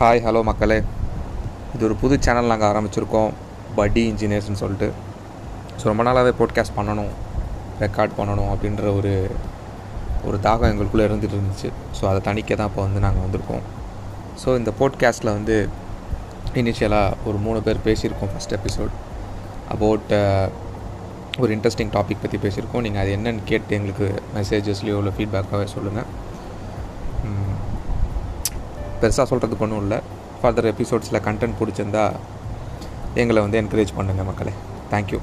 Hi hello மக்களே. இது ஒரு புது சேனல் நாங்கள் ஆரம்பிச்சிருக்கோம். படி இன்ஜினியர்ஸ்னு சொல்லிட்டு. ஸோ ரொம்ப நாளாகவே போட்காஸ்ட் பண்ணணும் ரெக்கார்ட் பண்ணணும் அப்படின்ற ஒரு ஒரு தாகம் எங்களுக்குள்ளே இருந்துகிட்டு இருந்துச்சு. ஸோ அதை தணிக்க தான் இப்போ வந்து நாங்கள் வந்திருக்கோம். ஸோ இந்த போட்காஸ்ட்டில் வந்து இனிஷியலாக ஒரு மூணு பேர் பேசியிருக்கோம் ஃபஸ்ட் எபிசோட் அபவுட் ஒரு இன்ட்ரெஸ்டிங் டாபிக் பற்றி பேசியிருக்கோம். நீங்கள் அது என்னென்னு கேட்டு எங்களுக்கு மெசேஜஸ்லேயோ இல்லை ஃபீட்பேக்காகவே சொல்லுங்கள் பெருசாக சொல்கிறதுக்கு ஒன்றும் இல்லை. ஃபர்தர் எபிசோட்ஸில் கண்டென்ட் பிடிச்சிருந்தா எங்களை வந்து என்கரேஜ் பண்ணுங்கள் மக்களே. தேங்க்யூ